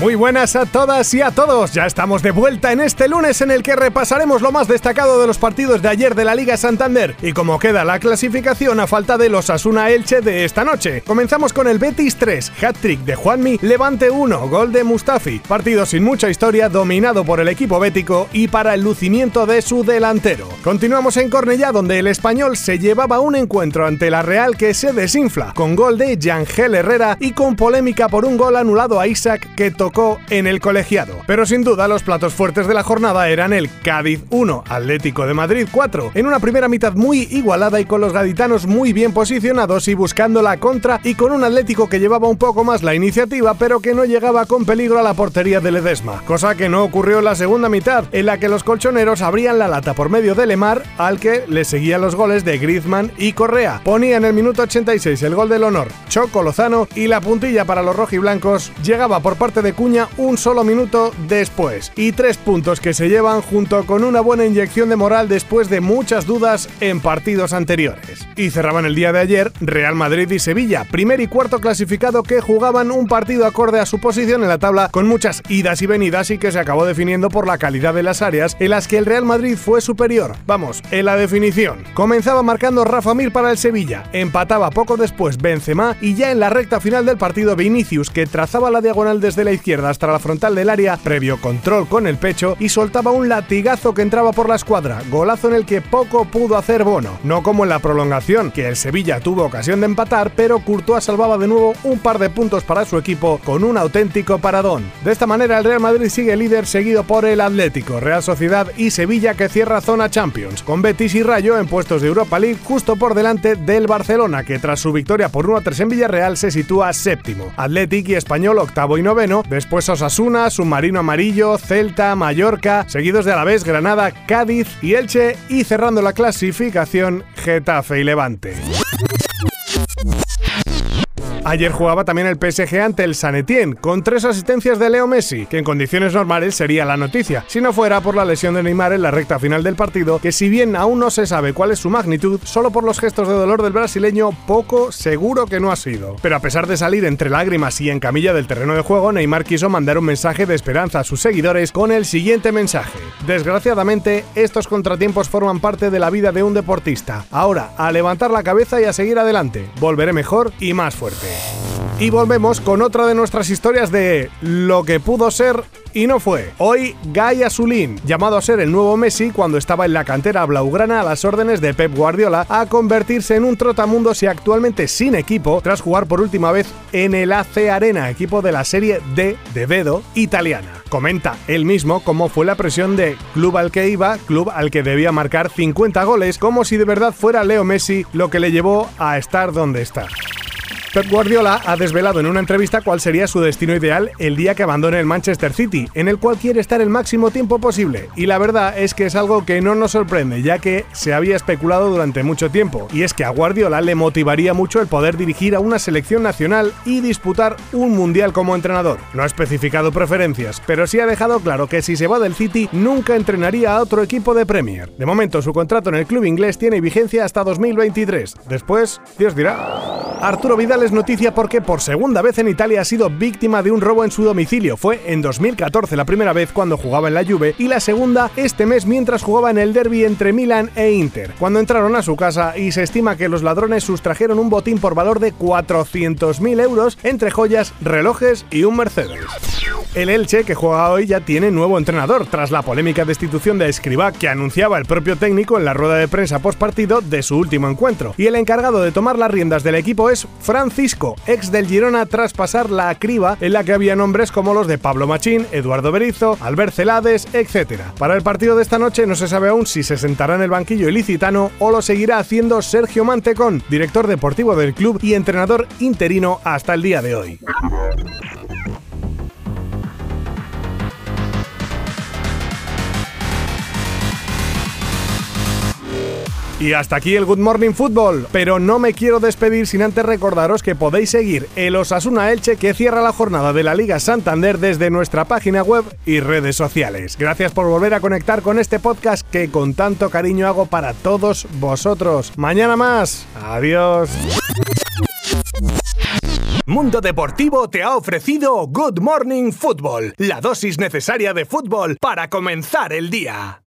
Muy buenas a todas y a todos. Ya estamos de vuelta en este lunes en el que repasaremos lo más destacado de los partidos de ayer de la Liga Santander y cómo queda la clasificación a falta de los Asuna Elche de esta noche. Comenzamos con el Betis 3, hat-trick de Juanmi, Levante 1, gol de Mustafi. Partido sin mucha historia, dominado por el equipo bético y para el lucimiento de su delantero. Continuamos en Cornellá, donde el español se llevaba un encuentro ante la Real que se desinfla, con gol de Yangel Herrera y con polémica por un gol anulado a Isaac que tocó en el colegiado. Pero sin duda los platos fuertes de la jornada eran el Cádiz 1, Atlético de Madrid 4, en una primera mitad muy igualada y con los gaditanos muy bien posicionados y buscando la contra y con un Atlético que llevaba un poco más la iniciativa pero que no llegaba con peligro a la portería de Ledesma, cosa que no ocurrió en la segunda mitad, en la que los colchoneros abrían la lata por medio de Lemar, al que le seguían los goles de Griezmann y Correa. Ponía en el minuto 86 el gol del honor Choco Lozano y la puntilla para los rojiblancos llegaba por parte de Un solo minuto después. Y tres puntos que se llevan junto con una buena inyección de moral después de muchas dudas en partidos anteriores. Y cerraban el día de ayer Real Madrid y Sevilla, primer y cuarto clasificado que jugaban un partido acorde a su posición en la tabla con muchas idas y venidas y que se acabó definiendo por la calidad de las áreas en las que el Real Madrid fue superior. Vamos, en la definición. Comenzaba marcando Rafa Mir para el Sevilla, empataba poco después Benzema y ya en la recta final del partido Vinicius que trazaba la diagonal desde la izquierda hasta la frontal del área, previo control con el pecho y soltaba un latigazo que entraba por la escuadra, golazo en el que poco pudo hacer Bono, no como en la prolongación, que el Sevilla tuvo ocasión de empatar, pero Courtois salvaba de nuevo un par de puntos para su equipo con un auténtico paradón. De esta manera el Real Madrid sigue líder seguido por el Atlético, Real Sociedad y Sevilla que cierra zona Champions, con Betis y Rayo en puestos de Europa League justo por delante del Barcelona, que tras su victoria por 1 a 3 en Villarreal se sitúa séptimo. Atlético y Español octavo y noveno, después Osasuna, Submarino Amarillo, Celta, Mallorca, seguidos de Alavés, Granada, Cádiz y Elche y cerrando la clasificación Getafe y Levante. Ayer jugaba también el PSG ante el San Etienne, con tres asistencias de Leo Messi, que en condiciones normales sería la noticia, si no fuera por la lesión de Neymar en la recta final del partido, que si bien aún no se sabe cuál es su magnitud, solo por los gestos de dolor del brasileño, poco seguro que no ha sido. Pero a pesar de salir entre lágrimas y en camilla del terreno de juego, Neymar quiso mandar un mensaje de esperanza a sus seguidores con el siguiente mensaje. Desgraciadamente, estos contratiempos forman parte de la vida de un deportista. Ahora, a levantar la cabeza y a seguir adelante. Volveré mejor y más fuerte. Y volvemos con otra de nuestras historias de lo que pudo ser y no fue. Hoy Guy Azulín, llamado a ser el nuevo Messi cuando estaba en la cantera blaugrana a las órdenes de Pep Guardiola, a convertirse en un trotamundos y actualmente sin equipo tras jugar por última vez en el AC Arena, equipo de la Serie D de Vedo italiana. Comenta él mismo cómo fue la presión de club al que iba, club al que debía marcar 50 goles, como si de verdad fuera Leo Messi lo que le llevó a estar donde está. Pep Guardiola ha desvelado en una entrevista cuál sería su destino ideal el día que abandone el Manchester City, en el cual quiere estar el máximo tiempo posible. Y la verdad es que es algo que no nos sorprende, ya que se había especulado durante mucho tiempo. Y es que a Guardiola le motivaría mucho el poder dirigir a una selección nacional y disputar un mundial como entrenador. No ha especificado preferencias, pero sí ha dejado claro que si se va del City nunca entrenaría a otro equipo de Premier. De momento su contrato en el club inglés tiene vigencia hasta 2023. Después, Dios dirá. Arturo Vidal es noticia porque por segunda vez en Italia ha sido víctima de un robo en su domicilio. Fue en 2014 la primera vez cuando jugaba en la Juve y la segunda este mes mientras jugaba en el derby entre Milan e Inter, cuando entraron a su casa y se estima que los ladrones sustrajeron un botín por valor de 400.000 euros entre joyas, relojes y un Mercedes. El Elche, que juega hoy, ya tiene nuevo entrenador, tras la polémica destitución de Escribá que anunciaba el propio técnico en la rueda de prensa postpartido de su último encuentro. Y el encargado de tomar las riendas del equipo es Francisco, ex del Girona, tras pasar la criba en la que había nombres como los de Pablo Machín, Eduardo Berizo, Albert Celades, etc. Para el partido de esta noche no se sabe aún si se sentará en el banquillo ilicitano o lo seguirá haciendo Sergio Mantecón, director deportivo del club y entrenador interino hasta el día de hoy. Y hasta aquí el Good Morning Football, pero no me quiero despedir sin antes recordaros que podéis seguir el Osasuna Elche que cierra la jornada de la Liga Santander desde nuestra página web y redes sociales. Gracias por volver a conectar con este podcast que con tanto cariño hago para todos vosotros. Mañana más. Adiós. Mundo Deportivo te ha ofrecido Good Morning Football, la dosis necesaria de fútbol para comenzar el día.